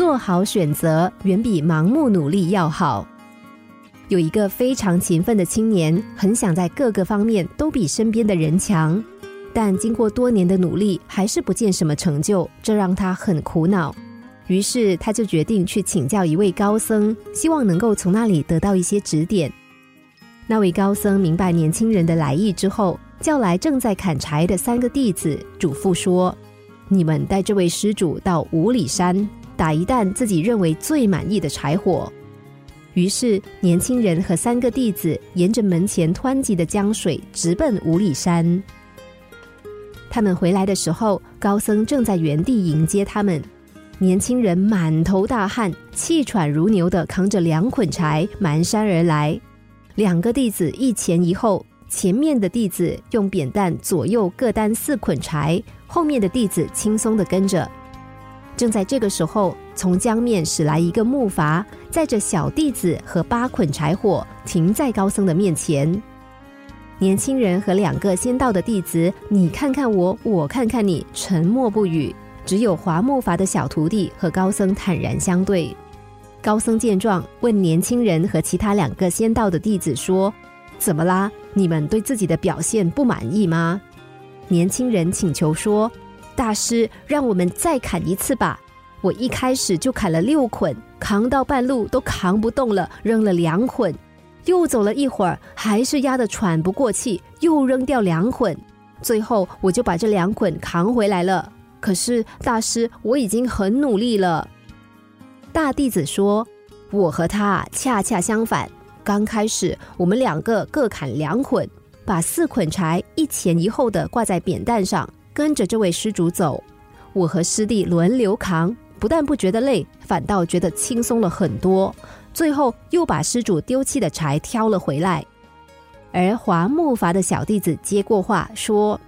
做好选择远比盲目努力要好。有一个非常勤奋的青年，很想在各个方面都比身边的人强，但经过多年的努力，还是不见什么成就，这让他很苦恼。于是他就决定去请教一位高僧，希望能够从那里得到一些指点。那位高僧明白年轻人的来意之后，叫来正在砍柴的三个弟子，嘱咐说：“你们带这位施主到五里山，打一担自己认为最满意的柴火。”于是年轻人和三个弟子沿着门前湍急的江水，直奔五里山。他们回来的时候，高僧正在原地迎接他们。年轻人满头大汗，气喘如牛的扛着两捆柴蹒跚而来。两个弟子一前一后，前面的弟子用扁担左右各担四捆柴，后面的弟子轻松的跟着。正在这个时候，从江面驶来一个木筏，载着小弟子和八捆柴火，停在高僧的面前。年轻人和两个先到的弟子，你看看我，我看看你，沉默不语。只有划木筏的小徒弟和高僧坦然相对。高僧见状，问年轻人和其他两个先到的弟子说：“怎么啦？你们对自己的表现不满意吗？”年轻人请求说：“大师，让我们再砍一次吧！我一开始就砍了六捆，扛到半路都扛不动了，扔了两捆。又走了一会儿，还是压得喘不过气，又扔掉两捆。最后，我就把这两捆扛回来了。”可是大师，我已经很努力了。大弟子说：“我和他恰恰相反。刚开始，我们两个各砍两捆，把四捆柴一前一后的挂在扁担上，跟着这位施主走。我和师弟轮流扛，不但不觉得累，反倒觉得轻松了很多。最后又把施主丢弃的柴挑了回来。而华木筏的小弟子接过话说。”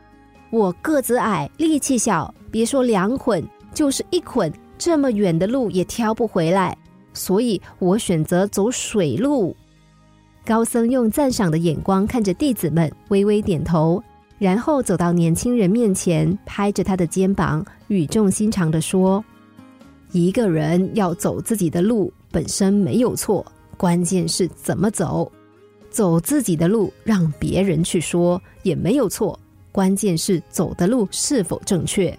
我个子矮，力气小，别说两捆，就是一捆，这么远的路也挑不回来，所以我选择走水路。高僧用赞赏的眼光看着弟子们，微微点头，然后走到年轻人面前，拍着他的肩膀，语重心长的说：“一个人要走自己的路，本身没有错，关键是怎么走。走自己的路，让别人去说，也没有错。”关键是走的路是否正确，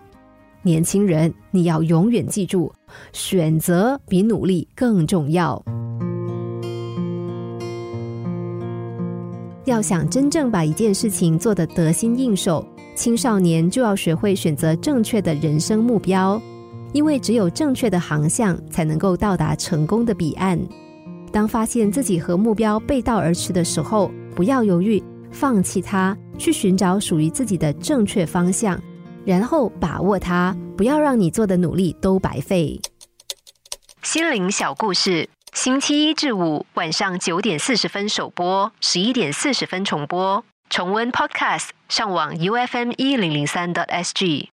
年轻人，你要永远记住，选择比努力更重要。要想真正把一件事情做得得心应手，青少年就要学会选择正确的人生目标，因为只有正确的航向，才能够到达成功的彼岸。当发现自己和目标背道而驰的时候，不要犹豫。放弃它，去寻找属于自己的正确方向，然后把握它，不要让你做的努力都白费。心灵小故事，星期一至五晚上九点四十分首播，十一点四十分重播。重温 Podcast，上网 U F M 一零零三 t S G。